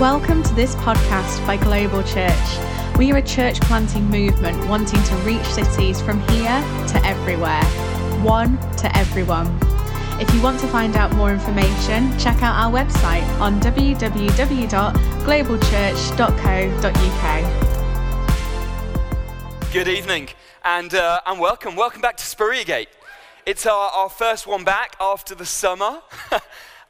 Welcome to this podcast by Global Church. We are a church planting movement wanting to reach cities from here to everywhere, one to everyone. If you want to find out more information, check out our website on www.globalchurch.co.uk. Good evening and, uh, and welcome. Welcome back to Spurriergate. It's our, our first one back after the summer.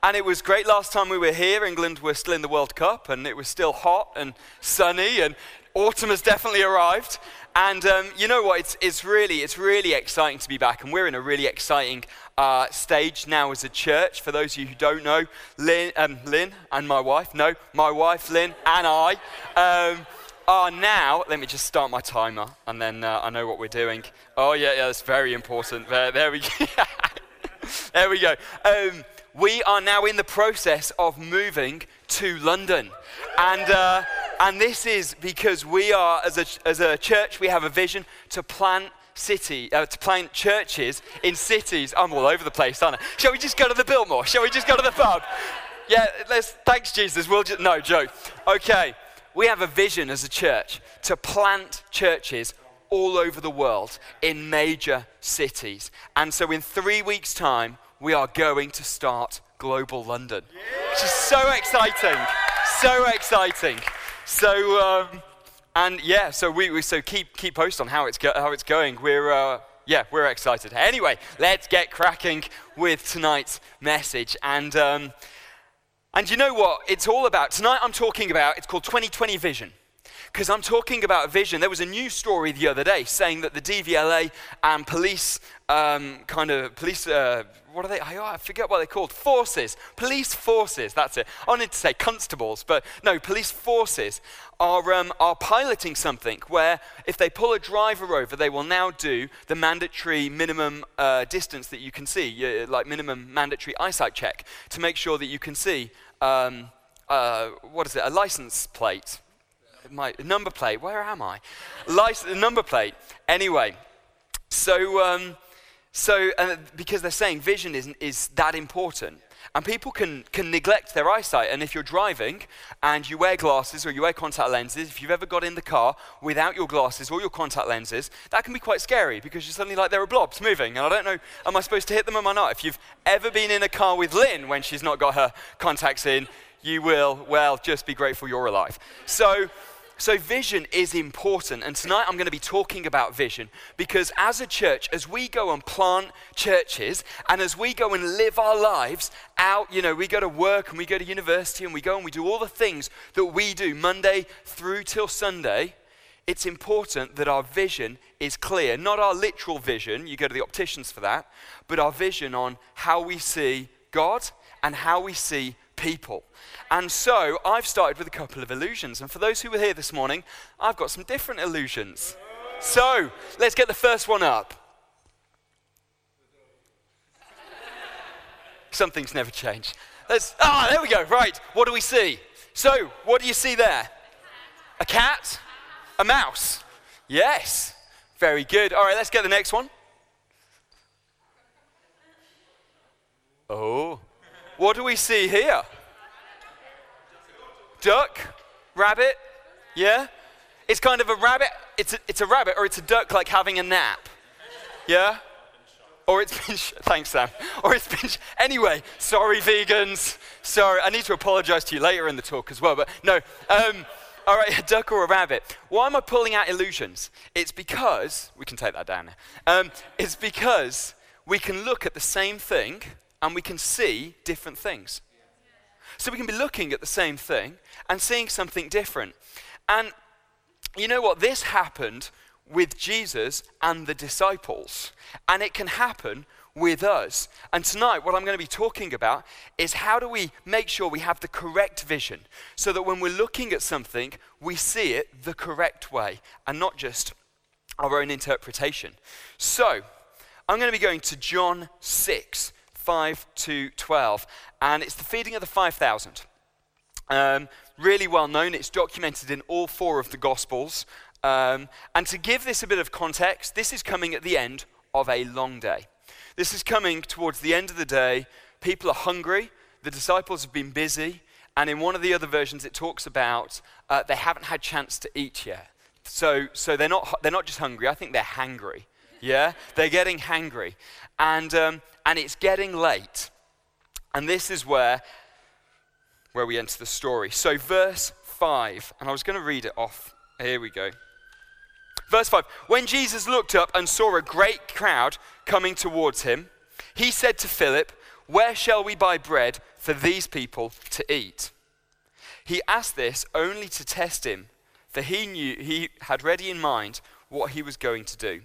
And it was great last time we were here. England were still in the World Cup, and it was still hot and sunny, and autumn has definitely arrived. And um, you know what? It's, it's, really, it's really exciting to be back, and we're in a really exciting uh, stage now as a church. For those of you who don't know, Lynn, um, Lynn and my wife, no, my wife, Lynn, and I. Um, are now, let me just start my timer and then uh, I know what we're doing. Oh, yeah, yeah, that's very important. There, there we go. there we go. We are now in the process of moving to London. And, uh, and this is because we are, as a, as a church, we have a vision to plant city, uh, to plant churches in cities. I'm all over the place, aren't I? Shall we just go to the Biltmore? Shall we just go to the pub? Yeah, let's, thanks, Jesus. We'll just, no, joke. Okay, we have a vision as a church to plant churches all over the world in major cities. And so in three weeks' time, we are going to start Global London, which is so exciting, so exciting. So, um, and yeah, so we, we, so keep keep post on how it's go, how it's going. We're uh, yeah, we're excited. Anyway, let's get cracking with tonight's message. And um, and you know what? It's all about tonight. I'm talking about. It's called 2020 Vision because I'm talking about vision. There was a news story the other day saying that the DVLA and police, um, kind of police, uh, what are they? I forget what they're called. Forces, police forces. That's it. I wanted to say constables, but no, police forces are um, are piloting something where if they pull a driver over, they will now do the mandatory minimum uh, distance that you can see, like minimum mandatory eyesight check to make sure that you can see. Um, uh, what is it? A license plate my number plate. Where am I? License, number plate. Anyway, so um, so because they're saying vision is is that important. And people can, can neglect their eyesight. And if you're driving and you wear glasses or you wear contact lenses, if you've ever got in the car without your glasses or your contact lenses, that can be quite scary because you're suddenly like, there are blobs moving. And I don't know, am I supposed to hit them or am I not? If you've ever been in a car with Lynn when she's not got her contacts in, you will, well, just be grateful you're alive. So, so, vision is important. And tonight I'm going to be talking about vision because as a church, as we go and plant churches and as we go and live our lives out, you know, we go to work and we go to university and we go and we do all the things that we do Monday through till Sunday, it's important that our vision is clear. Not our literal vision, you go to the opticians for that, but our vision on how we see God and how we see people. And so I've started with a couple of illusions. And for those who were here this morning, I've got some different illusions. So let's get the first one up. Some things never change. Let's, ah, there we go. Right. What do we see? So, what do you see there? A cat? A mouse? Yes. Very good. All right, let's get the next one. Oh, what do we see here? Duck? Rabbit? Yeah? It's kind of a rabbit. It's a, it's a rabbit or it's a duck like having a nap. Yeah? Or it's been, sh- thanks Sam. Or it's been, sh- anyway, sorry vegans. Sorry, I need to apologize to you later in the talk as well, but no. Um, all right, a duck or a rabbit. Why am I pulling out illusions? It's because, we can take that down. Um, it's because we can look at the same thing and we can see different things. So we can be looking at the same thing and seeing something different. And you know what? This happened with Jesus and the disciples, and it can happen with us. And tonight, what I'm going to be talking about is how do we make sure we have the correct vision so that when we're looking at something, we see it the correct way and not just our own interpretation. So, I'm going to be going to John 6, 5 to 12. And it's the feeding of the 5,000. Um, really well known. It's documented in all four of the Gospels. Um, and to give this a bit of context, this is coming at the end of a long day. This is coming towards the end of the day. People are hungry. The disciples have been busy. And in one of the other versions, it talks about uh, they haven't had chance to eat yet. So, so they're, not, they're not just hungry, I think they're hangry. Yeah? They're getting hangry. And, um, and it's getting late. And this is where, where we enter the story. So, verse 5, and I was going to read it off. Here we go. Verse 5 When Jesus looked up and saw a great crowd coming towards him, he said to Philip, Where shall we buy bread for these people to eat? He asked this only to test him, for he knew he had ready in mind what he was going to do.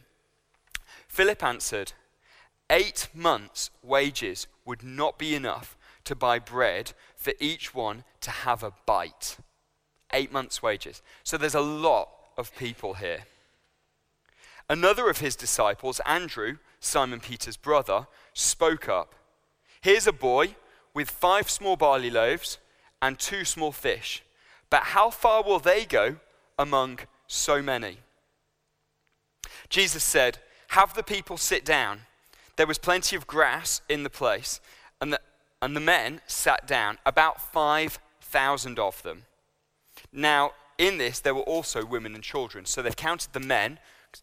Philip answered, Eight months' wages would not be enough to buy bread for each one to have a bite. Eight months' wages. So there's a lot of people here. Another of his disciples, Andrew, Simon Peter's brother, spoke up. Here's a boy with five small barley loaves and two small fish. But how far will they go among so many? Jesus said, Have the people sit down. There was plenty of grass in the place, and the, and the men sat down, about 5,000 of them. Now, in this, there were also women and children. So they've counted the men,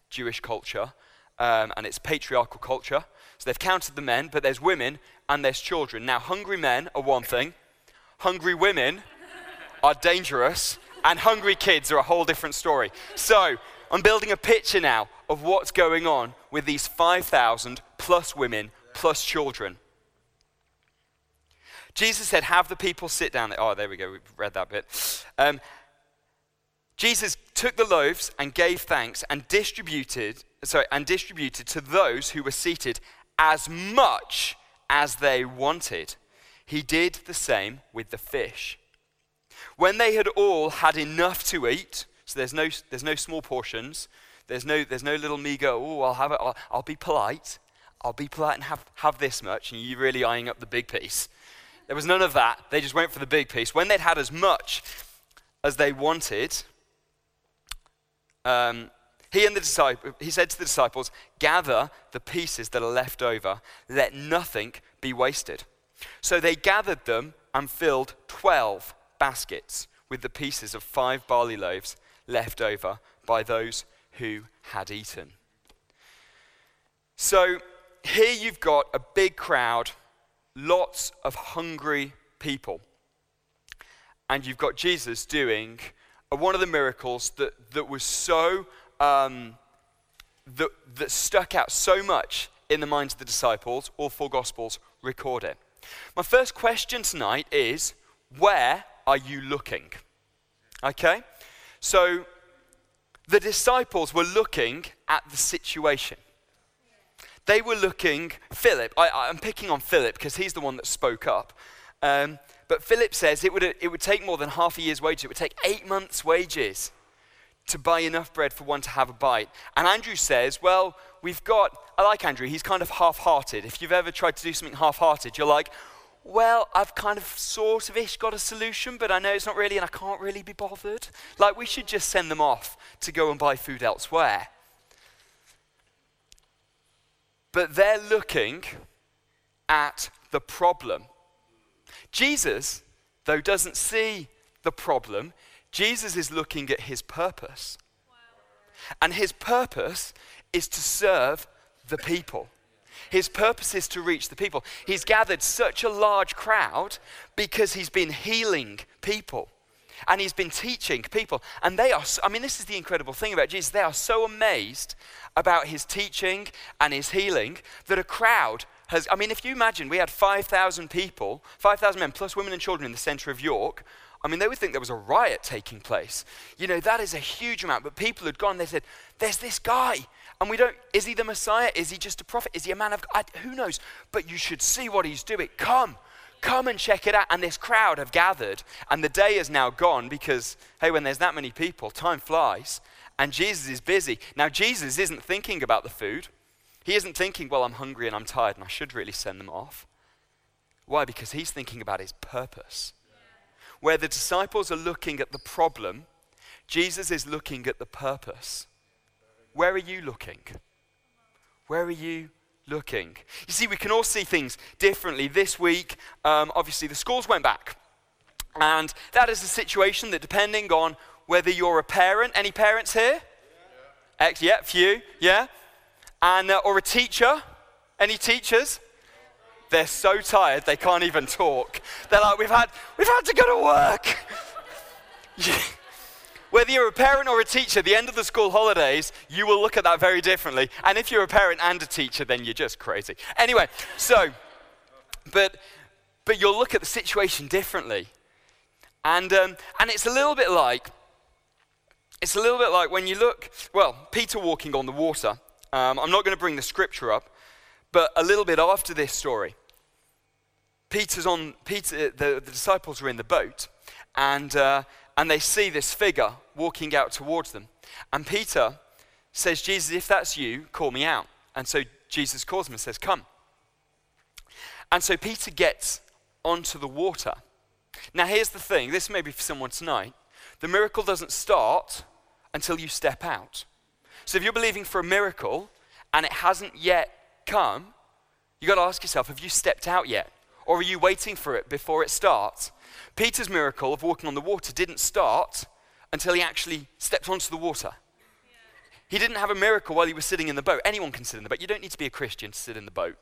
Jewish culture, um, and it's patriarchal culture. So they've counted the men, but there's women and there's children. Now, hungry men are one thing, hungry women are dangerous, and hungry kids are a whole different story. So I'm building a picture now of what's going on with these 5,000 plus women plus children. Jesus said, Have the people sit down. Oh, there we go. We've read that bit. Um, Jesus took the loaves and gave thanks and distributed, sorry, and distributed to those who were seated as much as they wanted. He did the same with the fish. When they had all had enough to eat, so there's no, there's no small portions, there's no, there's no little meager, oh, I'll have it, I'll, I'll be polite, I'll be polite and have, have this much, and you really eyeing up the big piece. There was none of that. They just went for the big piece. When they'd had as much as they wanted, um, he and the disciple, he said to the disciples, "Gather the pieces that are left over. Let nothing be wasted." So they gathered them and filled twelve baskets with the pieces of five barley loaves left over by those who had eaten. So here you've got a big crowd, lots of hungry people, and you've got Jesus doing one of the miracles that, that was so, um, that, that stuck out so much in the minds of the disciples, all four Gospels record it. My first question tonight is where are you looking? Okay? So, the disciples were looking at the situation. They were looking, Philip, I, am picking on Philip because he's the one that spoke up. Um, but Philip says it would, it would take more than half a year's wages. It would take eight months' wages to buy enough bread for one to have a bite. And Andrew says, well, we've got, I like Andrew, he's kind of half hearted. If you've ever tried to do something half hearted, you're like, well, I've kind of sort of ish got a solution, but I know it's not really, and I can't really be bothered. Like, we should just send them off to go and buy food elsewhere. But they're looking at the problem Jesus, though, doesn't see the problem, Jesus is looking at his purpose. And his purpose is to serve the people. His purpose is to reach the people. He's gathered such a large crowd because he's been healing people and he's been teaching people. And they are, I mean, this is the incredible thing about Jesus. They are so amazed about his teaching and his healing that a crowd has, I mean, if you imagine we had 5,000 people, 5,000 men plus women and children in the center of York, I mean, they would think there was a riot taking place. You know, that is a huge amount. But people had gone, they said, There's this guy. And we don't, is he the Messiah? Is he just a prophet? Is he a man of God? Who knows? But you should see what he's doing. Come, come and check it out. And this crowd have gathered. And the day is now gone because, hey, when there's that many people, time flies. And Jesus is busy. Now, Jesus isn't thinking about the food. He isn't thinking, well, I'm hungry and I'm tired and I should really send them off. Why? Because he's thinking about his purpose. Where the disciples are looking at the problem, Jesus is looking at the purpose. Where are you looking? Where are you looking? You see, we can all see things differently. This week, um, obviously, the schools went back. And that is a situation that, depending on whether you're a parent, any parents here? Yeah, Ex- yeah few, yeah. And, uh, or a teacher, any teachers? They're so tired they can't even talk. They're like, we've had, we've had to go to work. Whether you're a parent or a teacher, the end of the school holidays, you will look at that very differently. And if you're a parent and a teacher, then you're just crazy. Anyway, so, but, but you'll look at the situation differently. And, um, and it's a little bit like, it's a little bit like when you look, well, Peter walking on the water. Um, I'm not going to bring the scripture up, but a little bit after this story, Peter's on, Peter, the, the disciples are in the boat, and, uh, and they see this figure walking out towards them. And Peter says, Jesus, if that's you, call me out. And so Jesus calls him and says, Come. And so Peter gets onto the water. Now, here's the thing this may be for someone tonight. The miracle doesn't start until you step out. So if you're believing for a miracle and it hasn't yet come, you've got to ask yourself have you stepped out yet? Or are you waiting for it before it starts? Peter's miracle of walking on the water didn't start until he actually stepped onto the water. He didn't have a miracle while he was sitting in the boat. Anyone can sit in the boat. You don't need to be a Christian to sit in the boat.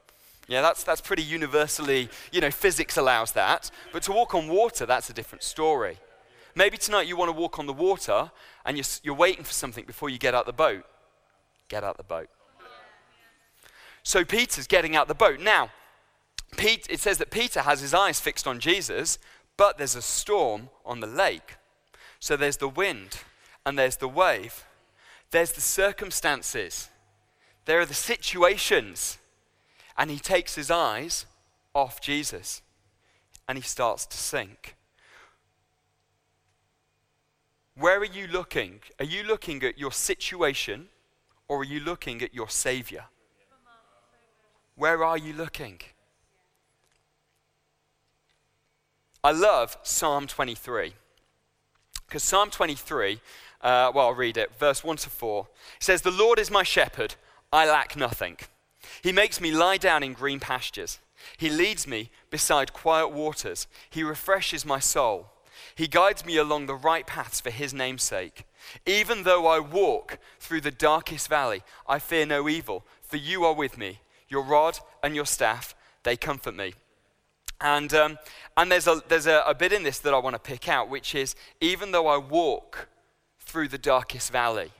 Yeah, that's, that's pretty universally, you know, physics allows that. But to walk on water, that's a different story. Maybe tonight you want to walk on the water and you're, you're waiting for something before you get out the boat. Get out the boat. So Peter's getting out the boat. Now, Pete, it says that Peter has his eyes fixed on Jesus, but there's a storm on the lake. So there's the wind and there's the wave. There's the circumstances. There are the situations. And he takes his eyes off Jesus and he starts to sink. Where are you looking? Are you looking at your situation or are you looking at your Savior? Where are you looking? I love Psalm 23. Because Psalm 23, uh, well, I'll read it, verse 1 to 4. It says, The Lord is my shepherd, I lack nothing. He makes me lie down in green pastures. He leads me beside quiet waters. He refreshes my soul. He guides me along the right paths for his name's sake. Even though I walk through the darkest valley, I fear no evil, for you are with me. Your rod and your staff, they comfort me. And, um, and there's, a, there's a, a bit in this that I want to pick out, which is even though I walk through the darkest valley,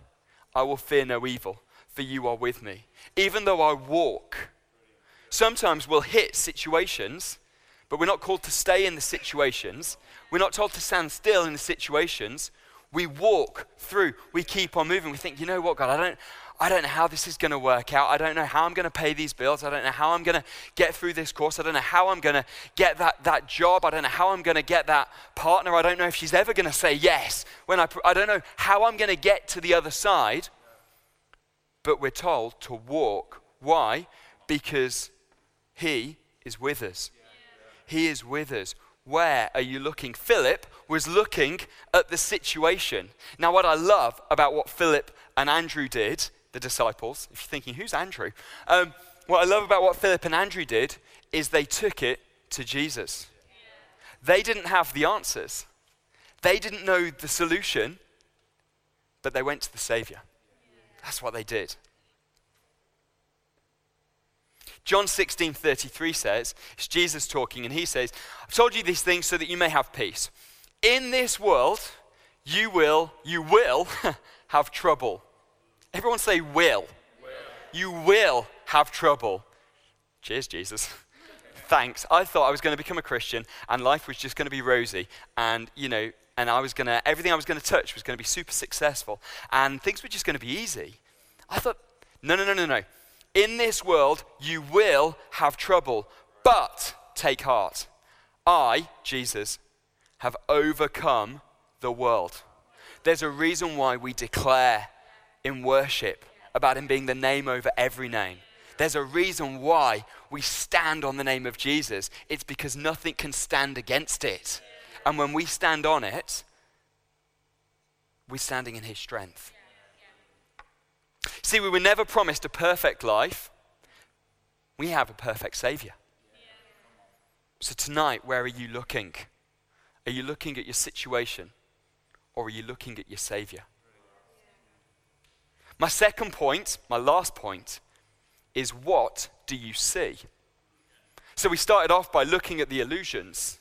I will fear no evil, for you are with me. Even though I walk, sometimes we'll hit situations, but we're not called to stay in the situations. We're not told to stand still in the situations. We walk through, we keep on moving. We think, you know what, God, I don't, I don't know how this is going to work out. I don't know how I'm going to pay these bills. I don't know how I'm going to get through this course. I don't know how I'm going to get that, that job. I don't know how I'm going to get that partner. I don't know if she's ever going to say yes. When I, I don't know how I'm going to get to the other side. But we're told to walk. Why? Because He is with us. He is with us. Where are you looking? Philip was looking at the situation. Now, what I love about what Philip and Andrew did the disciples, if you're thinking, who's Andrew? Um, what I love about what Philip and Andrew did is they took it to Jesus. They didn't have the answers, they didn't know the solution, but they went to the Savior. That's what they did. John 16 33 says, it's Jesus talking, and he says, I've told you these things so that you may have peace. In this world, you will, you will have trouble. Everyone say will. will. You will have trouble. Cheers, Jesus. Thanks. I thought I was going to become a Christian and life was just going to be rosy and, you know, and I was going to, everything I was going to touch was going to be super successful and things were just going to be easy. I thought, no, no, no, no, no. In this world, you will have trouble, but take heart. I, Jesus, have overcome the world. There's a reason why we declare in worship about Him being the name over every name. There's a reason why we stand on the name of Jesus. It's because nothing can stand against it. And when we stand on it, we're standing in His strength. See, we were never promised a perfect life. We have a perfect Savior. So tonight, where are you looking? Are you looking at your situation or are you looking at your Savior? My second point, my last point, is what do you see? So we started off by looking at the illusions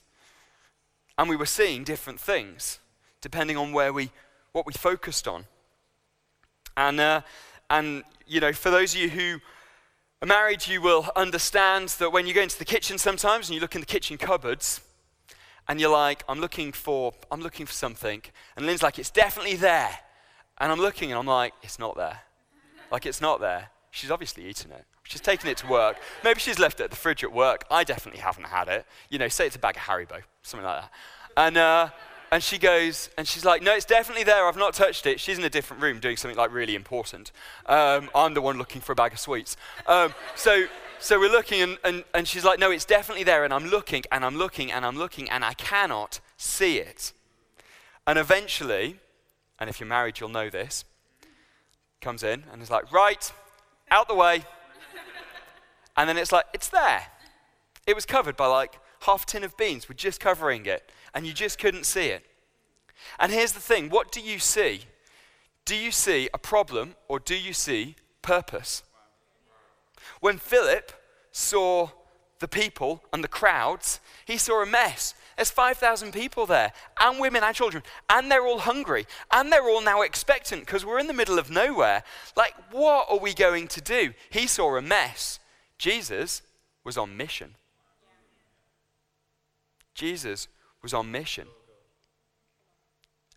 and we were seeing different things depending on where we, what we focused on. And, uh, and, you know, for those of you who are married, you will understand that when you go into the kitchen sometimes and you look in the kitchen cupboards, and you're like, I'm looking for, I'm looking for something. And Lynn's like, it's definitely there. And I'm looking and I'm like, it's not there. Like, it's not there. She's obviously eaten it. She's taken it to work. Maybe she's left it at the fridge at work. I definitely haven't had it. You know, say it's a bag of Haribo, something like that. And, uh, and she goes, and she's like, no, it's definitely there. I've not touched it. She's in a different room doing something like really important. Um, I'm the one looking for a bag of sweets. Um, so, so we're looking, and, and, and she's like, no, it's definitely there. And I'm looking, and I'm looking, and I'm looking, and I cannot see it. And eventually, and if you're married, you'll know this, comes in and is like, right, out the way. and then it's like, it's there. It was covered by like half a tin of beans. We're just covering it and you just couldn't see it. And here's the thing what do you see? Do you see a problem or do you see purpose? When Philip saw the people and the crowds, he saw a mess. There's 5,000 people there, and women and children, and they're all hungry, and they're all now expectant because we're in the middle of nowhere. Like, what are we going to do? He saw a mess. Jesus was on mission. Jesus was on mission.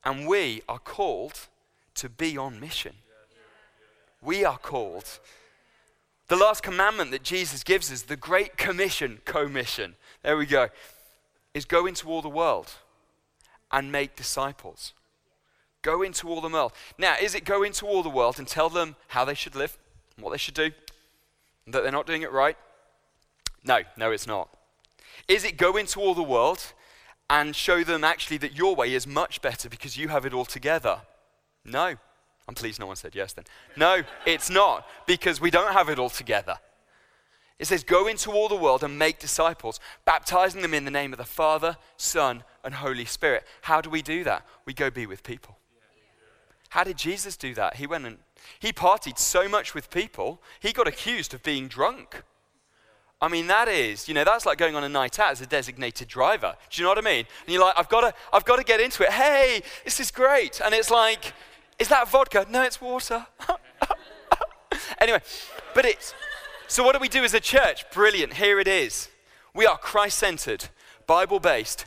And we are called to be on mission. We are called. The last commandment that Jesus gives us, the Great Commission, commission, there we go, is go into all the world and make disciples. Go into all the world. Now, is it go into all the world and tell them how they should live, what they should do, that they're not doing it right? No, no, it's not. Is it go into all the world and show them actually that your way is much better because you have it all together? No. I'm pleased no one said yes then. No, it's not because we don't have it all together. It says, Go into all the world and make disciples, baptizing them in the name of the Father, Son, and Holy Spirit. How do we do that? We go be with people. How did Jesus do that? He went and he partied so much with people, he got accused of being drunk. I mean, that is, you know, that's like going on a night out as a designated driver. Do you know what I mean? And you're like, I've got to, I've got to get into it. Hey, this is great. And it's like, is that vodka? No, it's water. anyway, but it's, so what do we do as a church? Brilliant. Here it is. We are Christ centered, Bible based,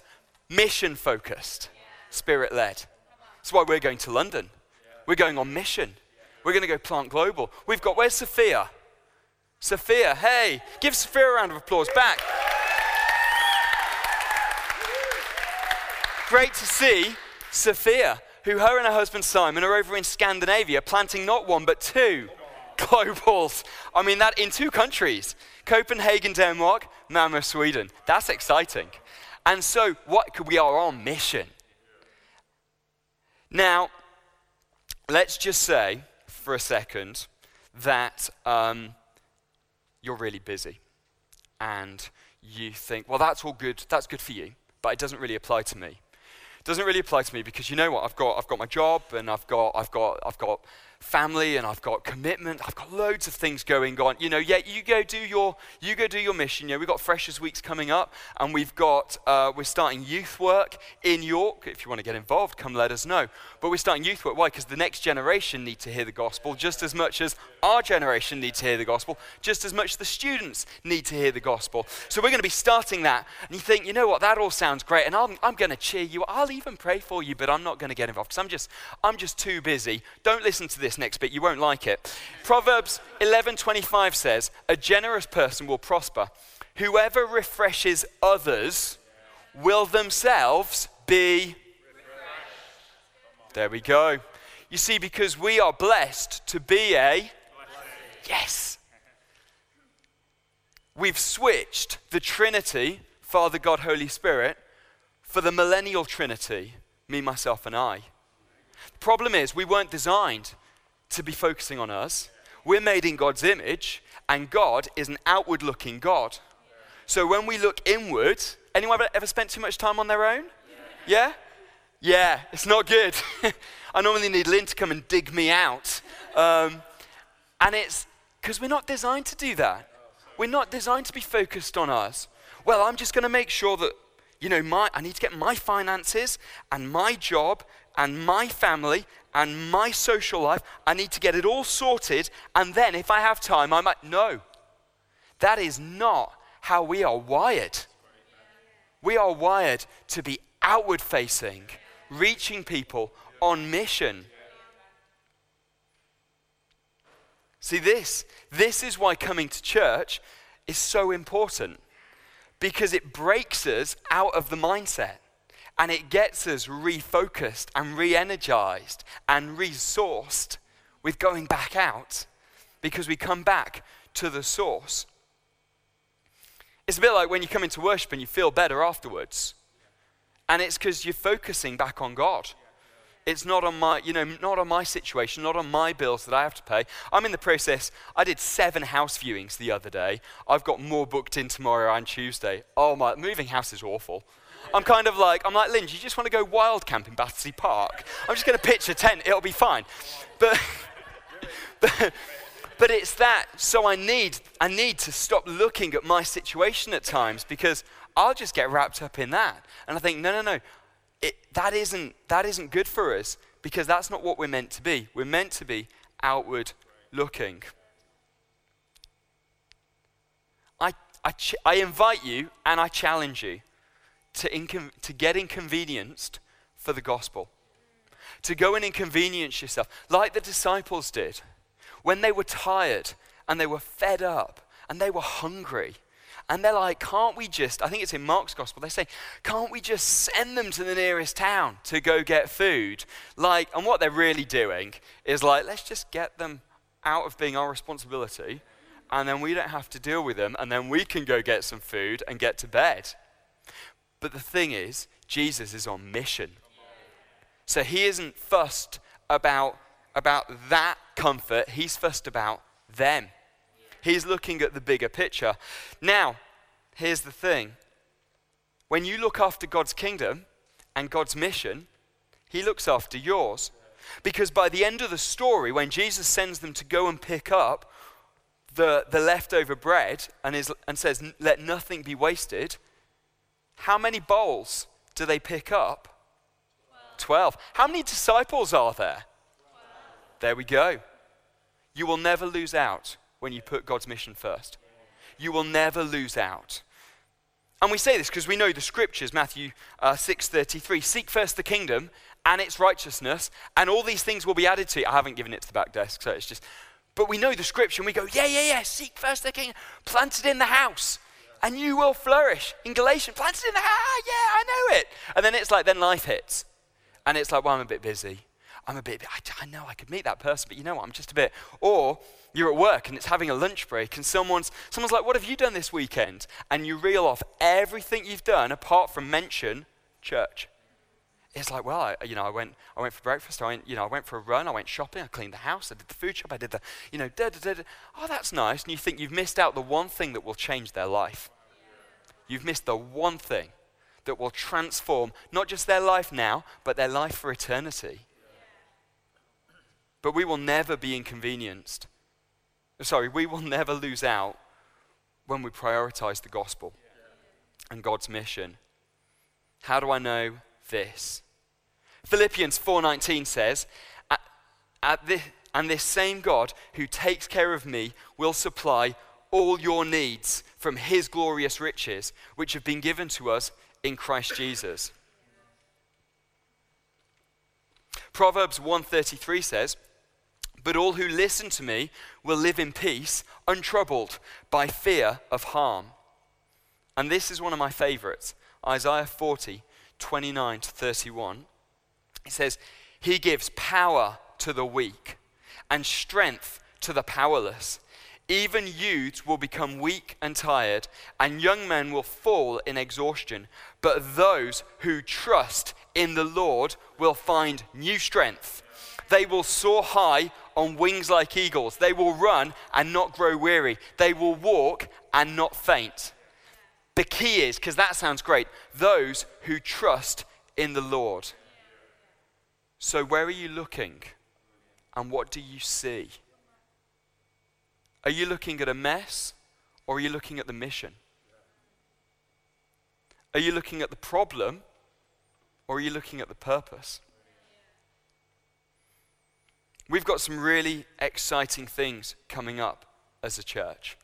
mission focused, spirit led. That's why we're going to London. We're going on mission. We're going to go plant global. We've got, where's Sophia? Sophia, hey, give Sophia a round of applause back. Great to see Sophia, who her and her husband Simon are over in Scandinavia planting not one but two globals. I mean, that in two countries Copenhagen, Denmark, Malmö, Sweden. That's exciting. And so, what could we are on mission. Now, let's just say for a second that um, you're really busy and you think, well, that's all good, that's good for you, but it doesn't really apply to me. Doesn't really apply to me because you know what? I've got, I've got my job and I've got, I've got, I've got family and I've got commitment. I've got loads of things going on. You know, yeah, you go do your you go do your mission. You know, we've got Freshers Weeks coming up, and we've got uh, we're starting youth work in York. If you want to get involved, come let us know. But we're starting youth work. Why? Because the next generation need to hear the gospel just as much as our generation need to hear the gospel, just as much the students need to hear the gospel. So we're going to be starting that. And you think, you know what? That all sounds great, and I'm, I'm going to cheer you. I'll even pray for you, but I'm not going to get involved because I'm just I'm just too busy. Don't listen to this next bit, you won't like it. Proverbs 11:25 says, "A generous person will prosper. Whoever refreshes others will themselves be There we go. You see because we are blessed to be a Yes. We've switched the Trinity, Father, God, Holy Spirit, for the millennial Trinity, me, myself, and I. The problem is, we weren't designed to be focusing on us. We're made in God's image, and God is an outward looking God. So when we look inward, anyone ever, ever spent too much time on their own? Yeah? Yeah, it's not good. I normally need Lynn to come and dig me out. Um, and it's because we're not designed to do that. We're not designed to be focused on us. Well, I'm just going to make sure that, you know, my, I need to get my finances and my job and my family and my social life. I need to get it all sorted. And then if I have time, I might. No. That is not how we are wired. We are wired to be outward facing, reaching people on mission. See, this, this is why coming to church is so important because it breaks us out of the mindset and it gets us refocused and re energized and resourced with going back out because we come back to the source. It's a bit like when you come into worship and you feel better afterwards. And it's because you're focusing back on God. It's not on my, you know, not on my situation, not on my bills that I have to pay. I'm in the process. I did seven house viewings the other day. I've got more booked in tomorrow and Tuesday. Oh my, moving house is awful. I'm kind of like, I'm like, Lynn, you just want to go wild camping Battersea Park? I'm just going to pitch a tent. It'll be fine. But, but, but it's that. So I need, I need to stop looking at my situation at times because I'll just get wrapped up in that. And I think, no, no, no it, that, isn't, that isn't good for us because that's not what we're meant to be. We're meant to be outward looking. I, I, ch- I invite you and I challenge you to, incon- to get inconvenienced for the gospel, to go and inconvenience yourself, like the disciples did when they were tired and they were fed up and they were hungry and they're like, can't we just, I think it's in Mark's gospel, they say, can't we just send them to the nearest town to go get food? Like, and what they're really doing is like, let's just get them out of being our responsibility, and then we don't have to deal with them, and then we can go get some food and get to bed. But the thing is, Jesus is on mission. So he isn't fussed about, about that comfort, he's fussed about them. He's looking at the bigger picture. Now, here's the thing when you look after God's kingdom and God's mission, He looks after yours. Because by the end of the story, when Jesus sends them to go and pick up the, the leftover bread and, is, and says, Let nothing be wasted, how many bowls do they pick up? Twelve. How many disciples are there? There we go. You will never lose out when you put God's mission first. You will never lose out. And we say this because we know the scriptures, Matthew uh, 6.33, seek first the kingdom and its righteousness, and all these things will be added to you. I haven't given it to the back desk, so it's just, but we know the scripture and we go, yeah, yeah, yeah, seek first the kingdom, planted in the house, and you will flourish. In Galatians, planted in the house, ah, yeah, I know it. And then it's like, then life hits. And it's like, well, I'm a bit busy. I'm a bit, I, I know I could meet that person, but you know what, I'm just a bit, or you're at work and it's having a lunch break and someone's, someone's like, What have you done this weekend? And you reel off everything you've done apart from mention church. It's like, well, I, you know, I went, I went for breakfast. I went, you know, I went for a run. I went shopping. I cleaned the house. I did the food shop. I did the, you know, da da da. da. Oh, that's nice. And you think you've missed out the one thing that will change their life. You've missed the one thing that will transform not just their life now, but their life for eternity. But we will never be inconvenienced sorry, we will never lose out when we prioritize the gospel and God's mission. How do I know this? Philippians 4:19 says, at, at this, and this same God who takes care of me will supply all your needs from his glorious riches which have been given to us in Christ Jesus. Proverbs 133 says, but all who listen to me will live in peace, untroubled by fear of harm. And this is one of my favorites Isaiah 40, 29 to 31. It says, He gives power to the weak and strength to the powerless. Even youths will become weak and tired, and young men will fall in exhaustion. But those who trust in the Lord will find new strength. They will soar high on wings like eagles. They will run and not grow weary. They will walk and not faint. The key is, because that sounds great, those who trust in the Lord. So, where are you looking? And what do you see? Are you looking at a mess or are you looking at the mission? Are you looking at the problem or are you looking at the purpose? We've got some really exciting things coming up as a church,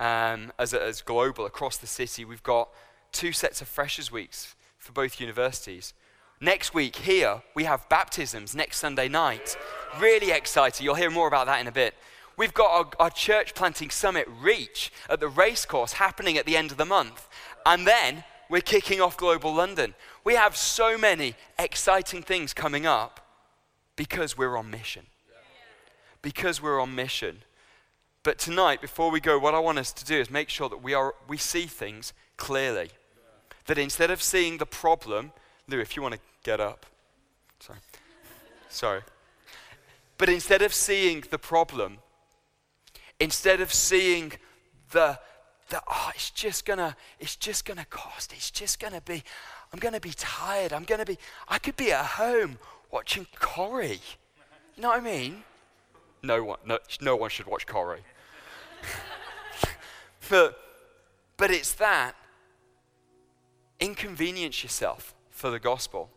um, as, a, as global, across the city. We've got two sets of Freshers' Weeks for both universities. Next week, here, we have baptisms next Sunday night. Really exciting. You'll hear more about that in a bit. We've got our, our, church planting summit reach at the racecourse happening at the end of the month. And then we're kicking off Global London. We have so many exciting things coming up because we're on mission. Because we're on mission. But tonight, before we go, what I want us to do is make sure that we, are, we see things clearly. That instead of seeing the problem, Lou, if you want to get up. Sorry. Sorry. But instead of seeing the problem, instead of seeing the, the oh, it's just gonna, it's just gonna cost, it's just gonna be, I'm gonna be tired, I'm gonna be, I could be at home watching Corrie. You know what I mean? No one, no, no one should watch Corrie. but, but it's that. Inconvenience yourself for the gospel.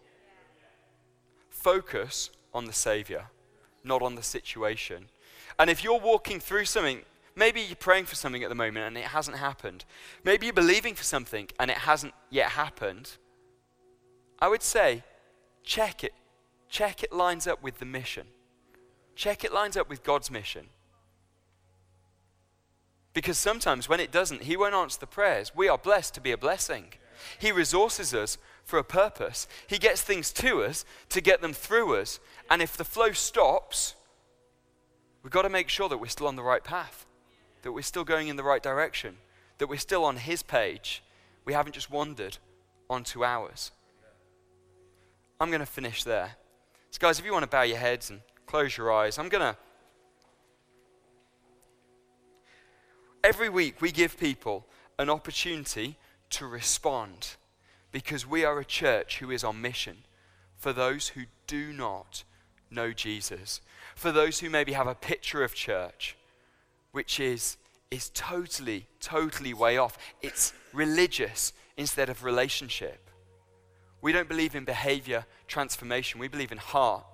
Focus on the Savior, not on the situation. And if you're walking through something, maybe you're praying for something at the moment and it hasn't happened. Maybe you're believing for something and it hasn't yet happened. I would say, check it. Check it lines up with the mission. Check it lines up with God's mission. Because sometimes when it doesn't, He won't answer the prayers. We are blessed to be a blessing. He resources us for a purpose. He gets things to us to get them through us. And if the flow stops, we've got to make sure that we're still on the right path, that we're still going in the right direction, that we're still on His page. We haven't just wandered onto ours. I'm going to finish there. So, guys, if you want to bow your heads and close your eyes, I'm going to. Every week, we give people an opportunity to respond because we are a church who is on mission for those who do not know Jesus, for those who maybe have a picture of church which is, is totally, totally way off. It's religious instead of relationship. We don't believe in behavior transformation. We believe in heart.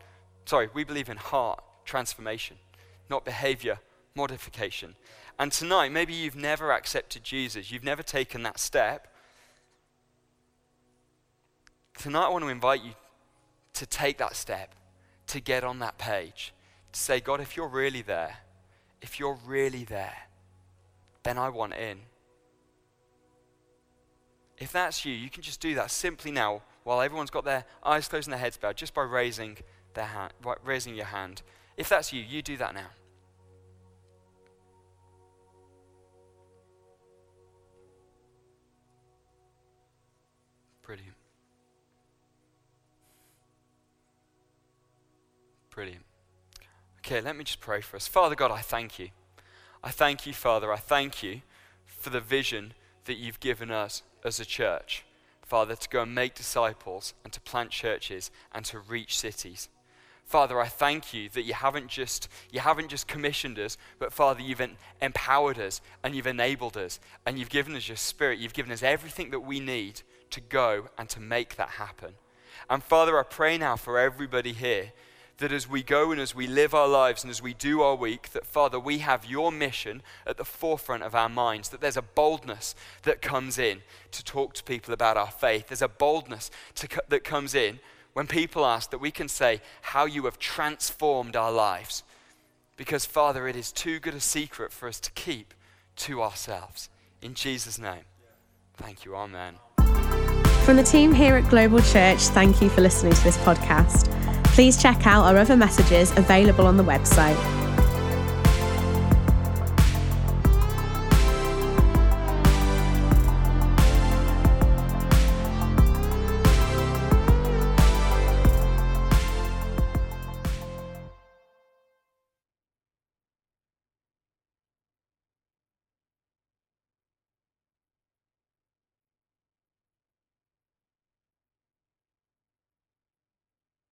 Sorry, we believe in heart transformation, not behavior modification. And tonight, maybe you've never accepted Jesus, you've never taken that step. Tonight, I want to invite you to take that step, to get on that page, to say, God, if you're really there, if you're really there, then I want in. If that's you, you can just do that simply now while everyone's got their eyes closed and their heads bowed, just by raising, their hand, raising your hand. If that's you, you do that now. Brilliant. Brilliant. Okay, let me just pray for us. Father God, I thank you. I thank you, Father. I thank you for the vision that you've given us as a church. Father, to go and make disciples and to plant churches and to reach cities. Father, I thank you that you haven't just you haven't just commissioned us, but Father, you've empowered us and you've enabled us and you've given us your spirit. You've given us everything that we need to go and to make that happen. And Father, I pray now for everybody here that as we go and as we live our lives and as we do our week, that Father, we have your mission at the forefront of our minds, that there's a boldness that comes in to talk to people about our faith. There's a boldness to, that comes in when people ask that we can say how you have transformed our lives. Because, Father, it is too good a secret for us to keep to ourselves. In Jesus' name. Thank you. Amen. From the team here at Global Church, thank you for listening to this podcast. Please check out our other messages available on the website